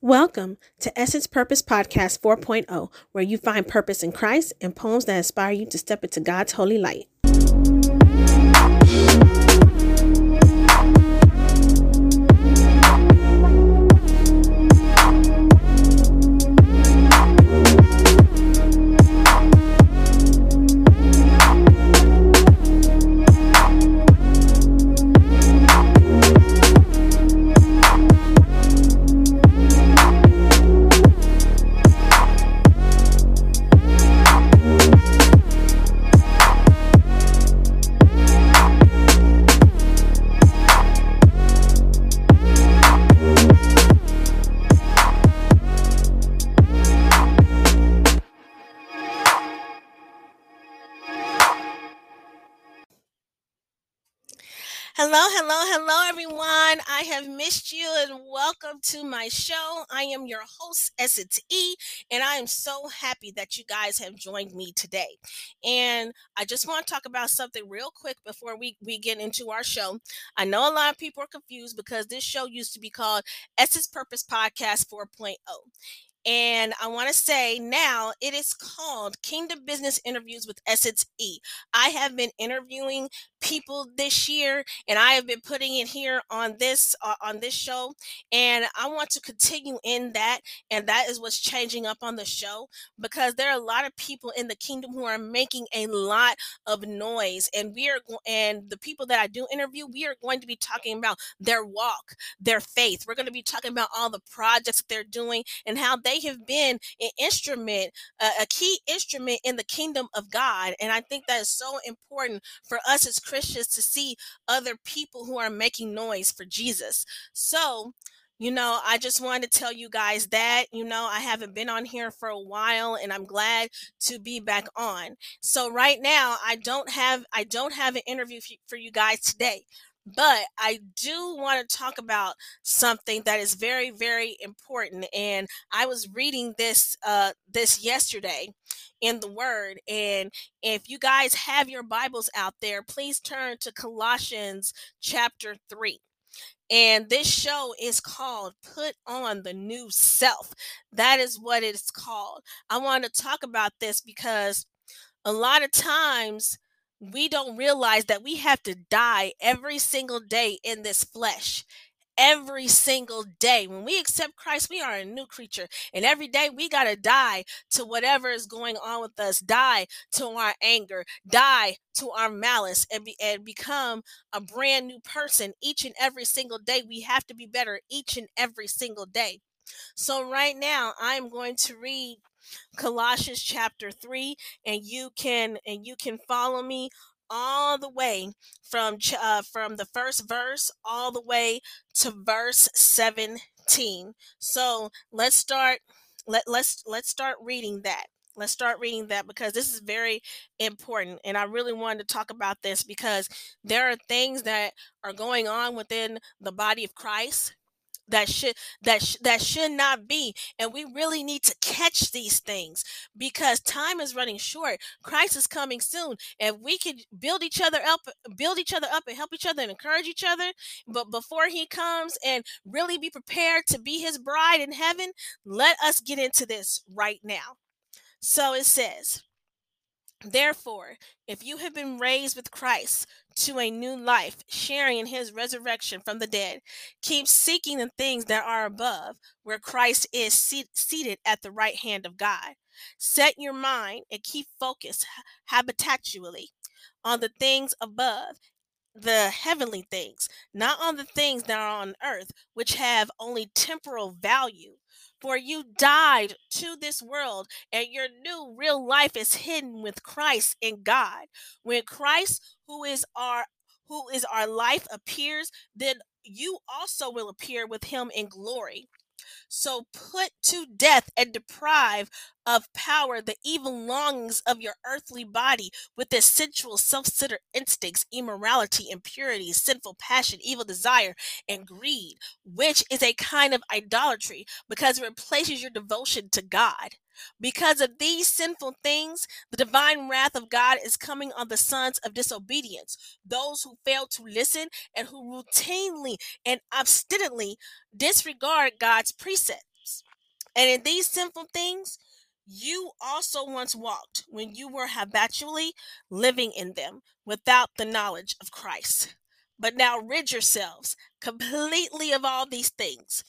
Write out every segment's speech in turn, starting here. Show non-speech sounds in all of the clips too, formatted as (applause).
Welcome to Essence Purpose Podcast 4.0, where you find purpose in Christ and poems that inspire you to step into God's holy light. Hello, everyone. I have missed you and welcome to my show. I am your host, Essence E, and I am so happy that you guys have joined me today. And I just want to talk about something real quick before we, we get into our show. I know a lot of people are confused because this show used to be called Essence Purpose Podcast 4.0. And I want to say now it is called Kingdom Business Interviews with Essence E. I have been interviewing people this year and I have been putting it here on this uh, on this show and I want to continue in that and that is what's changing up on the show because there are a lot of people in the kingdom who are making a lot of noise and we are and the people that I do interview we are going to be talking about their walk their faith we're going to be talking about all the projects that they're doing and how they have been an instrument a key instrument in the kingdom of God and I think that is so important for us as Christians to see other people who are making noise for Jesus. So, you know, I just wanted to tell you guys that, you know, I haven't been on here for a while and I'm glad to be back on. So right now, I don't have I don't have an interview for you guys today. But I do want to talk about something that is very, very important. And I was reading this uh, this yesterday in the Word. And if you guys have your Bibles out there, please turn to Colossians chapter three. And this show is called Put on the New Self. That is what it's called. I want to talk about this because a lot of times we don't realize that we have to die every single day in this flesh. Every single day. When we accept Christ, we are a new creature. And every day we got to die to whatever is going on with us, die to our anger, die to our malice, and, be, and become a brand new person each and every single day. We have to be better each and every single day. So, right now, I'm going to read Colossians chapter 3 and you can and you can follow me all the way from uh, from the first verse all the way to verse 17. So, let's start let let's let's start reading that. Let's start reading that because this is very important. And I really wanted to talk about this because there are things that are going on within the body of Christ that should that sh- that should not be and we really need to catch these things because time is running short christ is coming soon and we can build each other up build each other up and help each other and encourage each other but before he comes and really be prepared to be his bride in heaven let us get into this right now. So it says Therefore, if you have been raised with Christ to a new life, sharing in his resurrection from the dead, keep seeking the things that are above, where Christ is seated at the right hand of God. Set your mind and keep focused habitually on the things above, the heavenly things, not on the things that are on earth, which have only temporal value. For you died to this world, and your new real life is hidden with Christ in God. When Christ, who is our who is our life appears, then you also will appear with him in glory. So put to death and deprive of power the evil longings of your earthly body with its sensual self-centered instincts, immorality, impurity, sinful passion, evil desire, and greed, which is a kind of idolatry because it replaces your devotion to God. Because of these sinful things, the divine wrath of God is coming on the sons of disobedience, those who fail to listen and who routinely and obstinately disregard God's precepts. And in these sinful things, you also once walked when you were habitually living in them without the knowledge of Christ. But now rid yourselves completely of all these things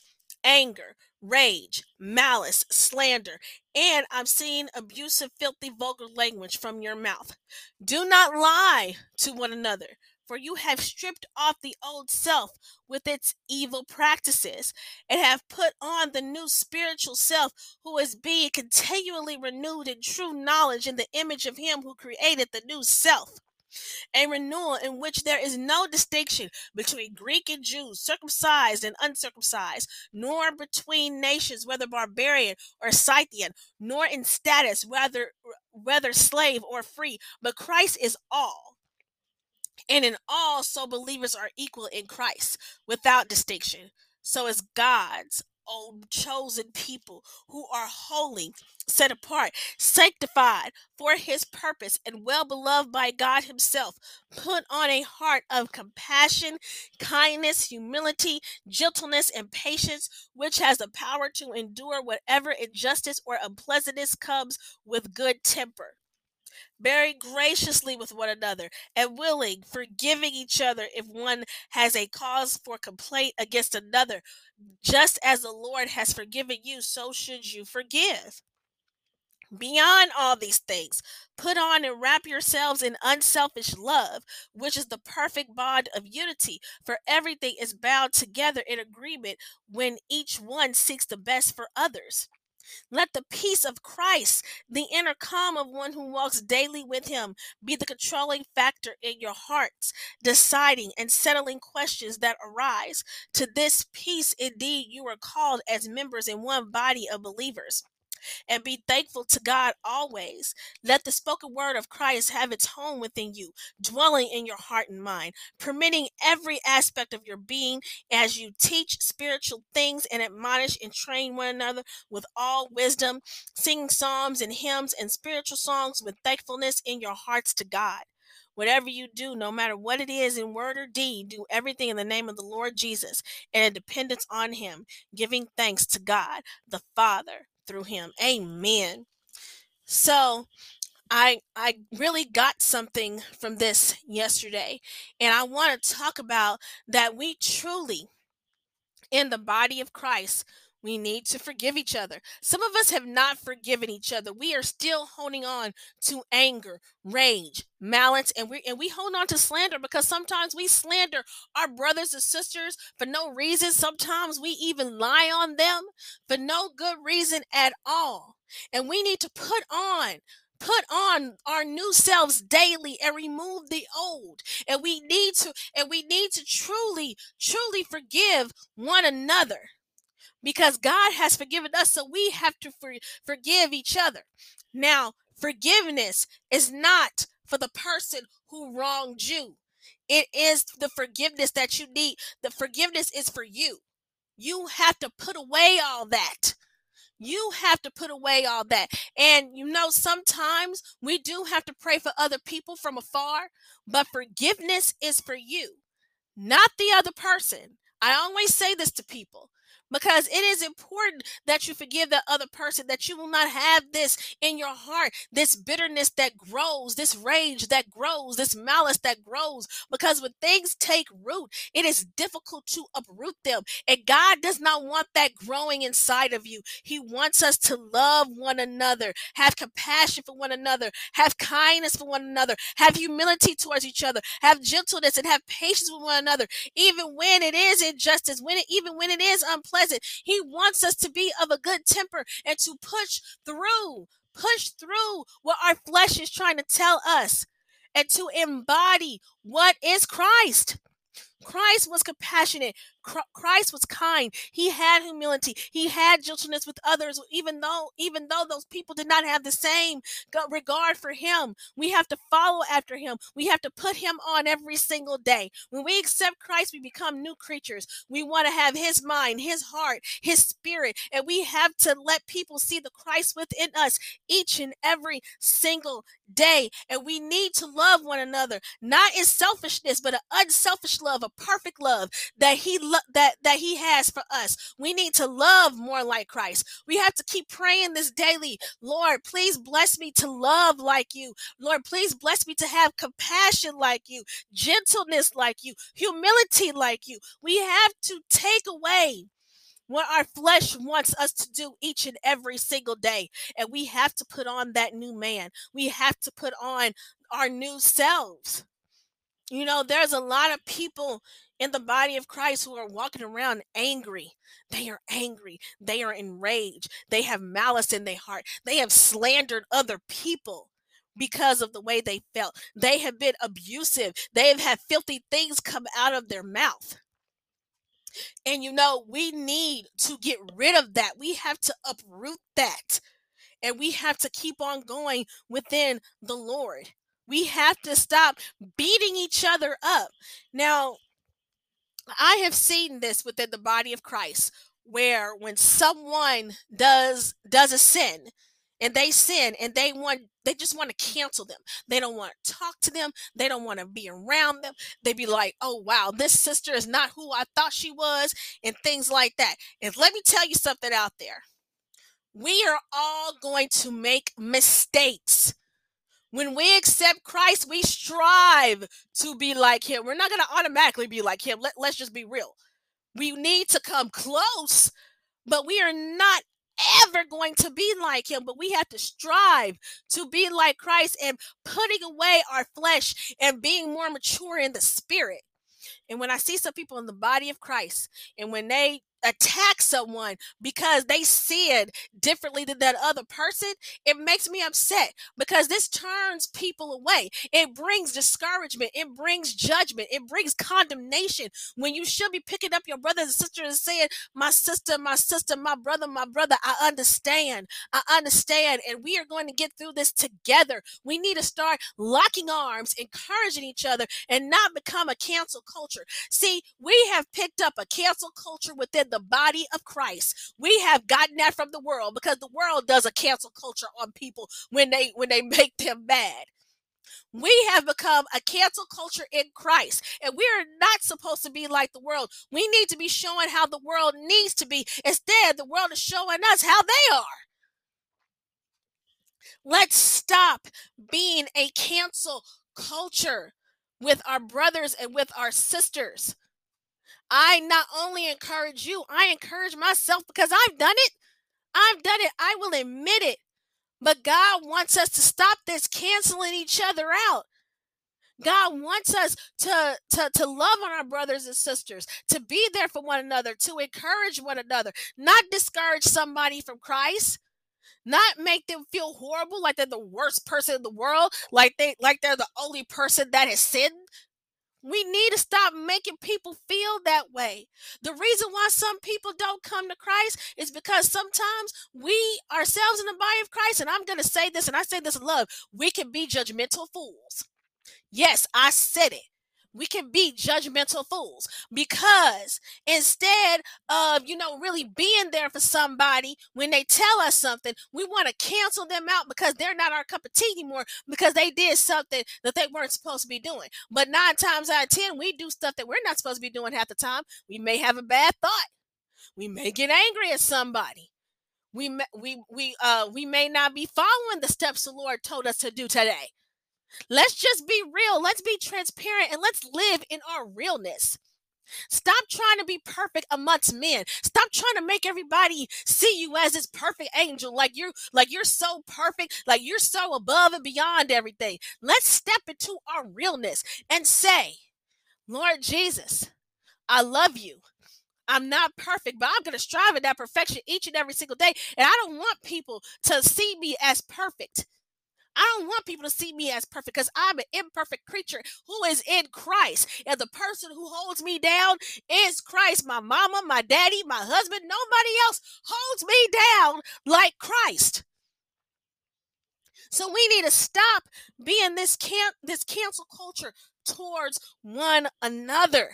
anger, rage, malice, slander, and I'm seeing abusive, filthy, vulgar language from your mouth. Do not lie to one another, for you have stripped off the old self with its evil practices and have put on the new spiritual self who is being continually renewed in true knowledge in the image of him who created the new self a renewal in which there is no distinction between Greek and Jew, circumcised and uncircumcised, nor between nations, whether barbarian or Scythian, nor in status, whether whether slave or free, but Christ is all. And in all, so believers are equal in Christ without distinction. So is God's own chosen people who are holy, set apart, sanctified for his purpose, and well beloved by God himself. Put on a heart of compassion, kindness, humility, gentleness, and patience, which has the power to endure whatever injustice or unpleasantness comes with good temper bearing graciously with one another, and willing, forgiving each other if one has a cause for complaint against another. Just as the Lord has forgiven you, so should you forgive. Beyond all these things, put on and wrap yourselves in unselfish love, which is the perfect bond of unity. For everything is bound together in agreement when each one seeks the best for others. Let the peace of Christ, the inner calm of one who walks daily with him, be the controlling factor in your hearts, deciding and settling questions that arise. To this peace, indeed, you are called as members in one body of believers and be thankful to God always. Let the spoken word of Christ have its home within you, dwelling in your heart and mind, permitting every aspect of your being as you teach spiritual things and admonish and train one another with all wisdom, sing psalms and hymns and spiritual songs with thankfulness in your hearts to God. Whatever you do, no matter what it is in word or deed, do everything in the name of the Lord Jesus and in dependence on Him, giving thanks to God the Father through him. Amen. So I I really got something from this yesterday and I want to talk about that we truly in the body of Christ we need to forgive each other. Some of us have not forgiven each other. We are still holding on to anger, rage, malice, and we and we hold on to slander because sometimes we slander our brothers and sisters for no reason. Sometimes we even lie on them for no good reason at all. And we need to put on put on our new selves daily and remove the old and we need to and we need to truly truly forgive one another because God has forgiven us, so we have to for, forgive each other. Now, forgiveness is not for the person who wronged you. It is the forgiveness that you need. The forgiveness is for you. You have to put away all that. You have to put away all that. And you know, sometimes we do have to pray for other people from afar, but forgiveness is for you, not the other person. I always say this to people because it is important that you forgive that other person, that you will not have this in your heart, this bitterness that grows, this rage that grows, this malice that grows. Because when things take root, it is difficult to uproot them. And God does not want that growing inside of you. He wants us to love one another, have compassion for one another, have kindness for one another, have humility towards each other, have gentleness, and have patience with one another, even when it is injustice, when it, even when it is unpleasant unpleasant. He wants us to be of a good temper and to push through, push through what our flesh is trying to tell us and to embody what is Christ. Christ was compassionate. Christ was kind. He had humility. He had gentleness with others, even though even though those people did not have the same regard for him. We have to follow after him. We have to put him on every single day. When we accept Christ, we become new creatures. We want to have his mind, his heart, his spirit, and we have to let people see the Christ within us each and every single day. And we need to love one another, not in selfishness, but an unselfish love, a perfect love that he that that he has for us. We need to love more like Christ. We have to keep praying this daily. Lord, please bless me to love like you. Lord, please bless me to have compassion like you, gentleness like you, humility like you. We have to take away what our flesh wants us to do each and every single day. And we have to put on that new man. We have to put on our new selves. You know, there's a lot of people in the body of Christ who are walking around angry. They are angry. They are enraged. They have malice in their heart. They have slandered other people because of the way they felt. They have been abusive. They have had filthy things come out of their mouth. And you know, we need to get rid of that. We have to uproot that. And we have to keep on going within the Lord. We have to stop beating each other up. Now, I have seen this within the body of Christ where when someone does does a sin and they sin and they want they just want to cancel them. They don't want to talk to them. They don't want to be around them. They be like oh wow this sister is not who i thought she was and things like that. And let me tell you something out there. We are all going to make mistakes when we accept Christ, we strive to be like him. We're not going to automatically be like him. Let, let's just be real. We need to come close, but we are not ever going to be like him, but we have to strive to be like Christ and putting away our flesh and being more mature in the spirit. And when I see some people in the body of Christ, and when they attack someone because they see it differently than that other person, it makes me upset because this turns people away. It brings discouragement, it brings judgment, it brings condemnation when you should be picking up your brothers and sisters and saying, My sister, my sister, my brother, my brother, I understand. I understand. And we are going to get through this together. We need to start locking arms, encouraging each other, and not become a cancel culture. See, we have picked up a cancel culture within the body of Christ. We have gotten that from the world because the world does a cancel culture on people when they when they (laughs) make them mad. We have become a cancel culture in Christ, and we are not supposed to be like the world. We need to be showing how the world needs to be. Instead, the world is showing us how they are. Let's stop being a cancel culture with our brothers and with our sisters. I not only encourage you, I encourage myself because I've done it. I've done it. I will admit it. But God wants us to stop this canceling each other out. God wants us to, to, to love on our brothers and sisters, to be there for one another, to encourage one another, not discourage somebody from Christ, not make them feel horrible, like they're the worst person in the world, like they like they're the only person that has sinned. We need to stop making people feel that way. The reason why some people don't come to Christ is because sometimes we ourselves in the body of Christ, and I'm going to say this, and I say this in love, we can be judgmental fools. Yes, I said it we can be judgmental fools because instead of you know really being there for somebody when they tell us something we want to cancel them out because they're not our cup of tea anymore because they did something that they weren't supposed to be doing. But nine times out of ten we do stuff that we're not supposed to be doing half the time. We may have a bad thought. We may get angry at somebody. We may, we we uh we may not be following the steps the lord told us to do today Let's just be real. Let's be transparent and let's live in our realness. Stop trying to be perfect amongst men. Stop trying to make everybody see you as this perfect angel, like you're like you're so perfect, like you're so above and beyond everything. Let's step into our realness and say, Lord Jesus, I love you. I'm not perfect, but I'm going to strive at that perfection each and every single day. And I don't want people to see me as perfect. I don't want people to see me as perfect because I'm an imperfect creature who is in Christ. And the person who holds me down is Christ. My mama, my daddy, my husband, nobody else holds me down like Christ. So we need to stop being this can this cancel culture towards one another.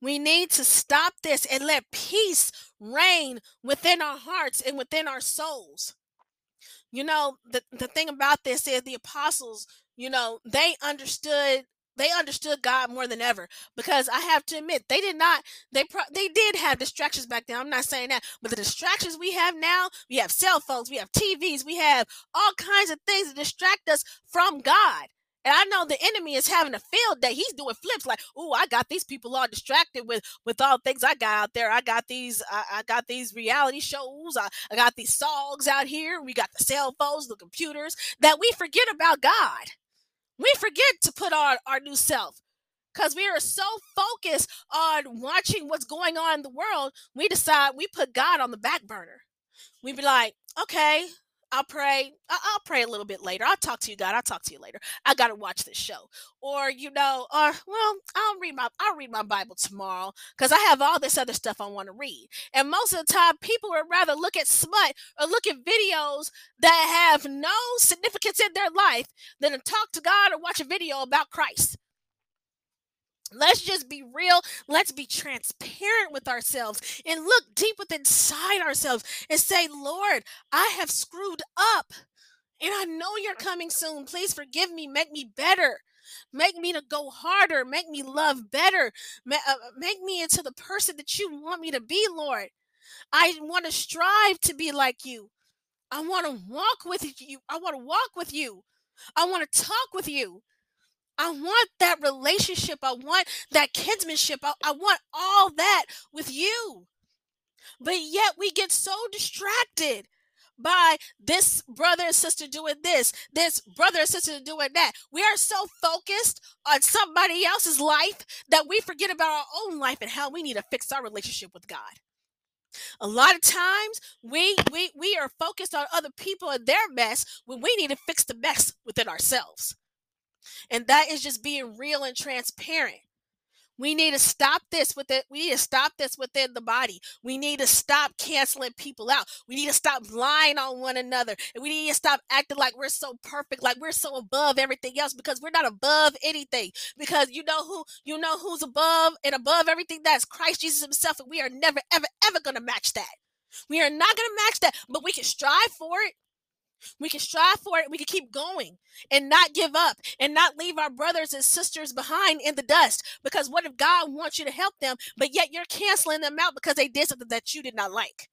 We need to stop this and let peace reign within our hearts and within our souls. You know, the, the thing about this is the apostles, you know, they understood they understood God more than ever because I have to admit they did not they pro- they did have distractions back then. I'm not saying that, but the distractions we have now, we have cell phones, we have TVs, we have all kinds of things that distract us from God. And I know the enemy is having a field day. He's doing flips like, "Oh, I got these people all distracted with with all things I got out there. I got these, I, I got these reality shows. I, I got these songs out here. We got the cell phones, the computers that we forget about God. We forget to put on our new self because we are so focused on watching what's going on in the world. We decide we put God on the back burner. We be like, okay, I'll pray. I'll pray a little bit later. I'll talk to you, God. I'll talk to you later. I gotta watch this show, or you know, or well, I'll read my I'll read my Bible tomorrow because I have all this other stuff I want to read. And most of the time, people would rather look at smut or look at videos that have no significance in their life than to talk to God or watch a video about Christ. Let's just be real. Let's be transparent with ourselves and look deep within inside ourselves and say, Lord, I have screwed up and I know you're coming soon. Please forgive me. Make me better. Make me to go harder. Make me love better. Uh, make me into the person that you want me to be, Lord. I want to strive to be like you. I want to walk with you. I want to walk with you. I want to talk with you. I want that relationship. I want that kinsmanship. I, I want all that with you. But yet we get so distracted by this brother and sister doing this, this brother and sister doing that. We are so focused on somebody else's life that we forget about our own life and how we need to fix our relationship with God. A lot of times we we we are focused on other people and their mess when we need to fix the mess within ourselves. And that is just being real and transparent. We need to stop this with it. We need to stop this within the body. We need to stop canceling people out. We need to stop lying on one another. And we need to stop acting like we're so perfect, like we're so above everything else because we're not above anything. Because you know who you know who's above and above everything that's Christ Jesus himself. And we are never, ever, ever gonna match that. We are not gonna match that, but we can strive for it. We can strive for it. We can keep going and not give up and not leave our brothers and sisters behind in the dust. Because what if God wants you to help them, but yet you're canceling them out because they did something that you did not like?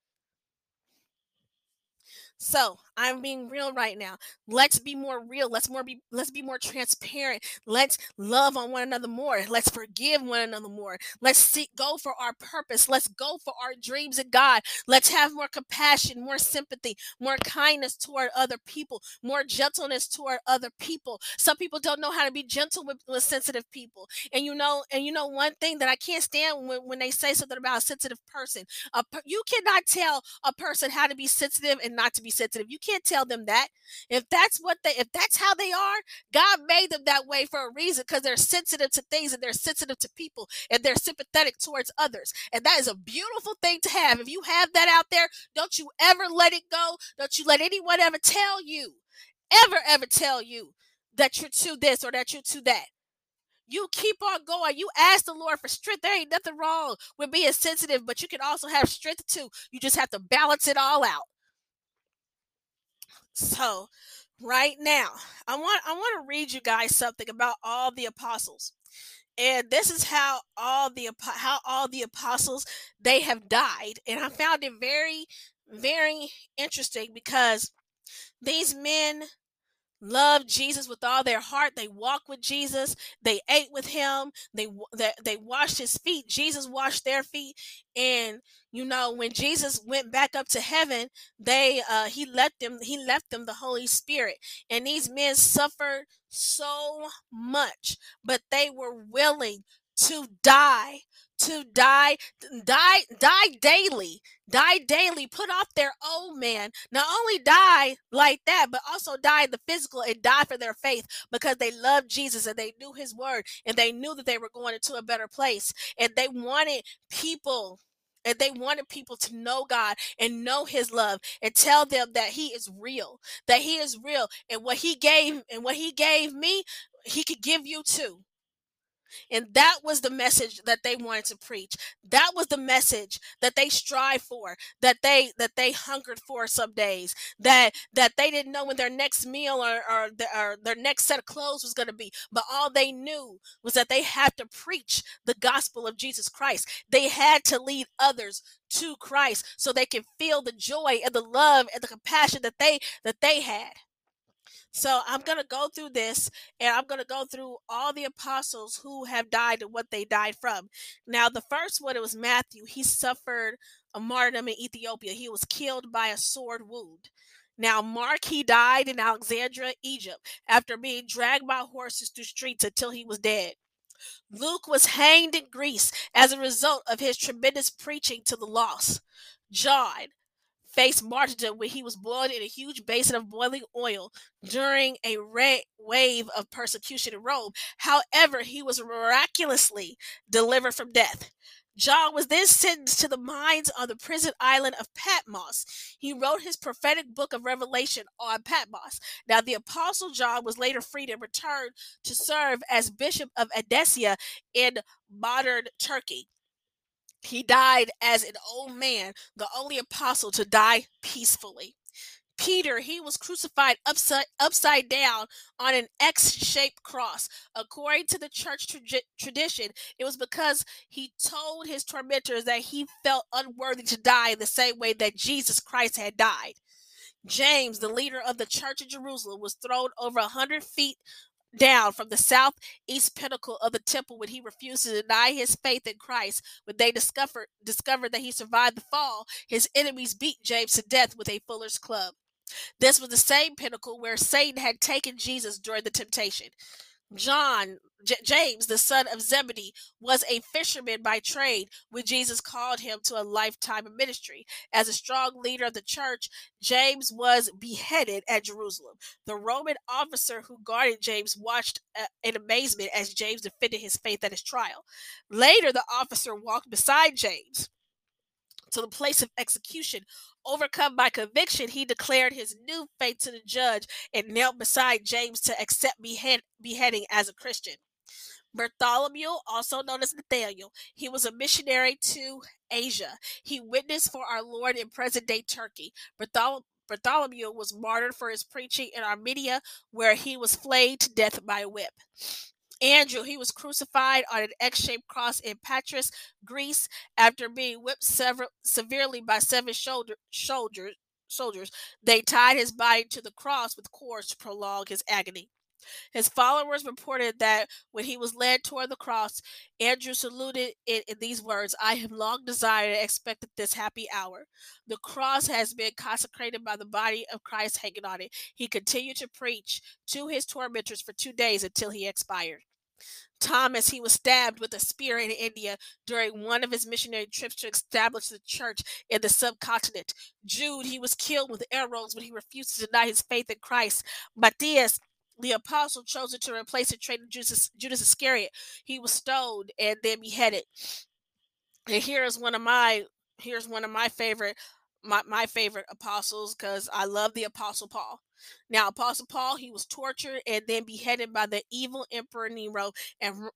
So I'm being real right now. Let's be more real. Let's more be let's be more transparent. Let's love on one another more. Let's forgive one another more. Let's seek go for our purpose. Let's go for our dreams in God. Let's have more compassion, more sympathy, more kindness toward other people, more gentleness toward other people. Some people don't know how to be gentle with, with sensitive people. And you know, and you know one thing that I can't stand when, when they say something about a sensitive person. A, you cannot tell a person how to be sensitive and not to be sensitive. You can't tell them that. If that's what they if that's how they are, God made them that way for a reason because they're sensitive to things and they're sensitive to people and they're sympathetic towards others. And that is a beautiful thing to have. If you have that out there, don't you ever let it go. Don't you let anyone ever tell you, ever, ever tell you that you're to this or that you're to that. You keep on going. You ask the Lord for strength. There ain't nothing wrong with being sensitive, but you can also have strength too. You just have to balance it all out. So, right now, I want I want to read you guys something about all the apostles. And this is how all the how all the apostles they have died. And I found it very very interesting because these men loved Jesus with all their heart. They walked with Jesus. They ate with him. They they, they washed his feet. Jesus washed their feet. And you know when jesus went back up to heaven they uh he left them he left them the holy spirit and these men suffered so much but they were willing to die to die die die daily die daily put off their old man not only die like that but also die the physical and die for their faith because they loved jesus and they knew his word and they knew that they were going into a better place and they wanted people and they wanted people to know God and know his love and tell them that he is real, that he is real. And what he gave and what he gave me, he could give you too. And that was the message that they wanted to preach. That was the message that they strive for that they that they hungered for some days that that they didn't know when their next meal or, or, or their next set of clothes was going to be but all they knew was that they had to preach the gospel of jesus christ. They had to lead others to christ so they can feel the joy and the love and the compassion that they that they had so I'm going to go through this and I'm going to go through all the apostles who have died and what they died from. Now, the first one, it was Matthew. He suffered a martyrdom in Ethiopia. He was killed by a sword wound. Now, Mark, he died in Alexandria, Egypt, after being dragged by horses through streets until he was dead. Luke was hanged in Greece as a result of his tremendous preaching to the lost. John, faced martyrdom when he was boiled in a huge basin of boiling oil during a ra- wave of persecution in Rome. However, he was miraculously delivered from death. John was then sentenced to the mines on the prison island of Patmos. He wrote his prophetic book of Revelation on Patmos. Now, the Apostle John was later freed and returned to serve as Bishop of Edessa in modern Turkey. He died as an old man, the only apostle to die peacefully. Peter, he was crucified upside upside down on an X-shaped cross. According to the church tra- tradition, it was because he told his tormentors that he felt unworthy to die in the same way that Jesus Christ had died. James, the leader of the church in Jerusalem, was thrown over a hundred feet down from the southeast pinnacle of the temple when he refused to deny his faith in Christ. When they discovered discovered that he survived the fall, his enemies beat James to death with a fuller's club. This was the same pinnacle where Satan had taken Jesus during the temptation. John, J- James, the son of Zebedee, was a fisherman by trade when Jesus called him to a lifetime of ministry. As a strong leader of the church, James was beheaded at Jerusalem. The Roman officer who guarded James watched uh, in amazement as James defended his faith at his trial. Later, the officer walked beside James to the place of execution. Overcome by conviction, he declared his new faith to the judge and knelt beside James to accept behead- beheading as a Christian. Bartholomew, also known as Nathaniel, he was a missionary to Asia. He witnessed for our Lord in present day Turkey. Barthol- Bartholomew was martyred for his preaching in Armenia, where he was flayed to death by a whip. Andrew, he was crucified on an X shaped cross in Patras, Greece, after being whipped sever- severely by seven shoulder-. Soldiers, they tied his body to the cross with cords to prolong his agony. His followers reported that when he was led toward the cross, Andrew saluted it in these words I have long desired and expected this happy hour. The cross has been consecrated by the body of Christ hanging on it. He continued to preach to his tormentors for two days until he expired. Thomas, he was stabbed with a spear in India during one of his missionary trips to establish the church in the subcontinent. Jude, he was killed with arrows when he refused to deny his faith in Christ. Matthias, the apostle chosen to replace the traitor Judas, Judas Iscariot. He was stoned and then beheaded. And here is one of my here's one of my favorite my, my favorite apostles because I love the apostle Paul. Now, Apostle Paul, he was tortured and then beheaded by the evil Emperor Nero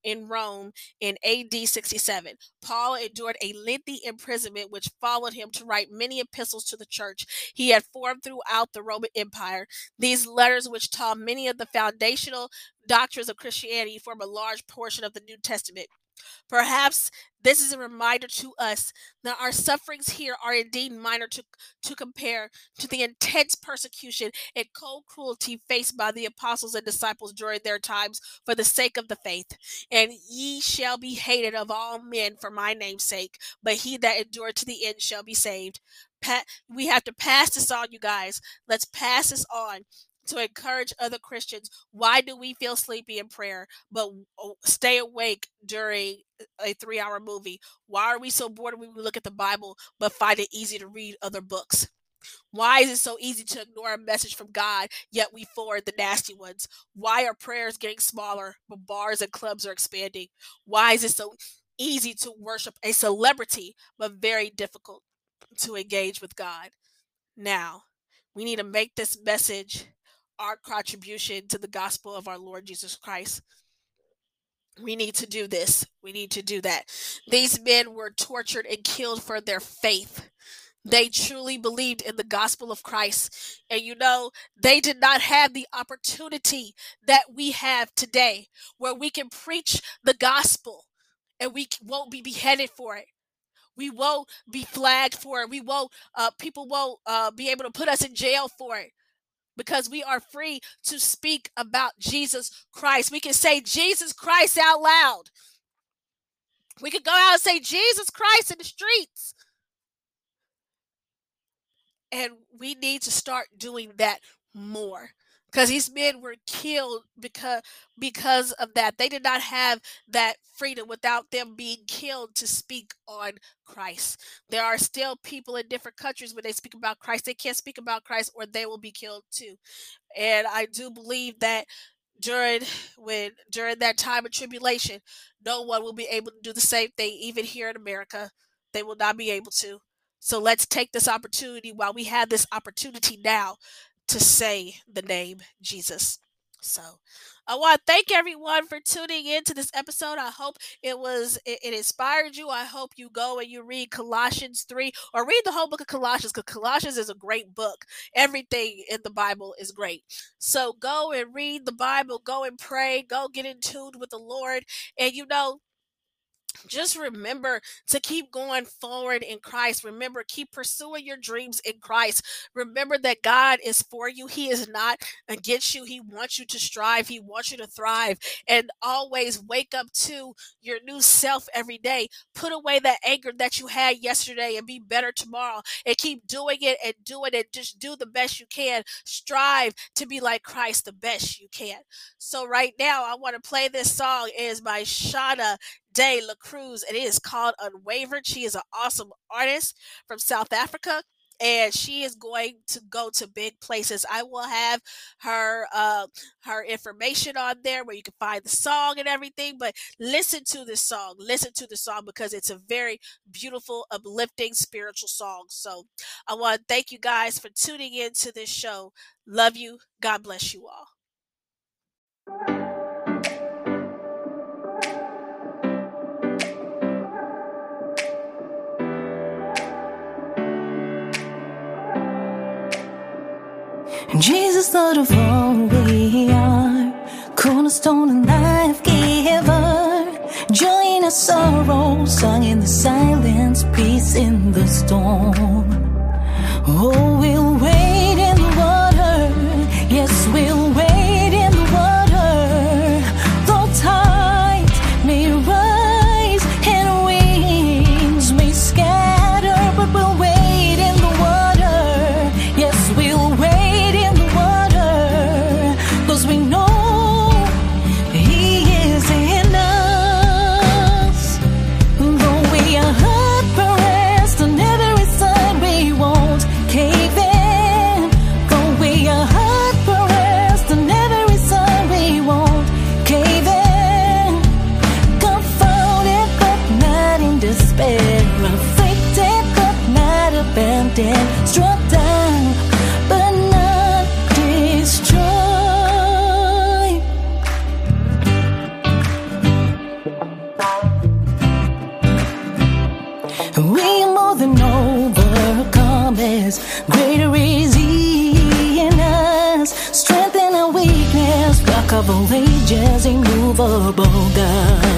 in Rome in AD 67. Paul endured a lengthy imprisonment, which followed him to write many epistles to the church he had formed throughout the Roman Empire. These letters, which taught many of the foundational doctrines of Christianity, form a large portion of the New Testament. Perhaps this is a reminder to us that our sufferings here are indeed minor to, to compare to the intense persecution and cold cruelty faced by the apostles and disciples during their times for the sake of the faith. And ye shall be hated of all men for my name's sake, but he that endured to the end shall be saved. We have to pass this on, you guys. Let's pass this on to encourage other Christians. Why do we feel sleepy in prayer, but stay awake during a three hour movie? Why are we so bored when we look at the Bible, but find it easy to read other books? Why is it so easy to ignore a message from God, yet we forward the nasty ones? Why are prayers getting smaller, but bars and clubs are expanding? Why is it so easy to worship a celebrity, but very difficult to engage with God? Now, we need to make this message our contribution to the gospel of our Lord Jesus Christ. we need to do this. We need to do that. These men were tortured and killed for their faith. They truly believed in the gospel of Christ. And you know, they did not have the opportunity that we have today where we can preach the gospel and we won't be beheaded for it. We won't be flagged for it. We won't, uh, people won't uh, be able to put us in jail for it because we are free to speak about Jesus Christ. We can say Jesus Christ out loud. We could go out and say Jesus Christ in the streets. And we need to start doing that more because these men were killed because because of that. They did not have that freedom without them being killed to speak on christ. There are still people in different countries when they speak about christ. They can't speak about christ or they will be killed too. And i do believe that during when during that time of tribulation no one will be able to do the same thing even here in america. They will not be able to. So let's take this opportunity while we have this opportunity now to say the name Jesus. So I want to thank everyone for tuning in to this episode. I hope it was it, it, inspired you. I hope you go and you read Colossians 3 or read the whole book of Colossians because Colossians is a great book. Everything in the Bible is great. So go and read the Bible, go and pray, go get in tune with the Lord. And you know, just remember to keep going forward in Christ. Remember, keep pursuing your dreams in Christ. Remember that God is for you. He is not against you. He wants you to strive. He wants you to thrive. And always wake up to your new self every day. Put away that anger that you had yesterday and be better tomorrow. And keep doing it and doing it. Just do the best you can. Strive to be like Christ the best you can. So right now, I want to play this song. It is by Shauna De La Cruz. and It is called Unwavered. She is an awesome artist from South Africa and she is going to go to big places. I will have her uh, her information on there where you can find the song and everything. But listen to this song. Listen to the song because it's a very beautiful, uplifting, spiritual song. So I want to thank you guys for tuning in to this show. Love you. God bless you all. Jesus, Lord of all we are, cornerstone and life giver, joy in our sorrow, song in the silence, peace in the storm. Oh, vobonga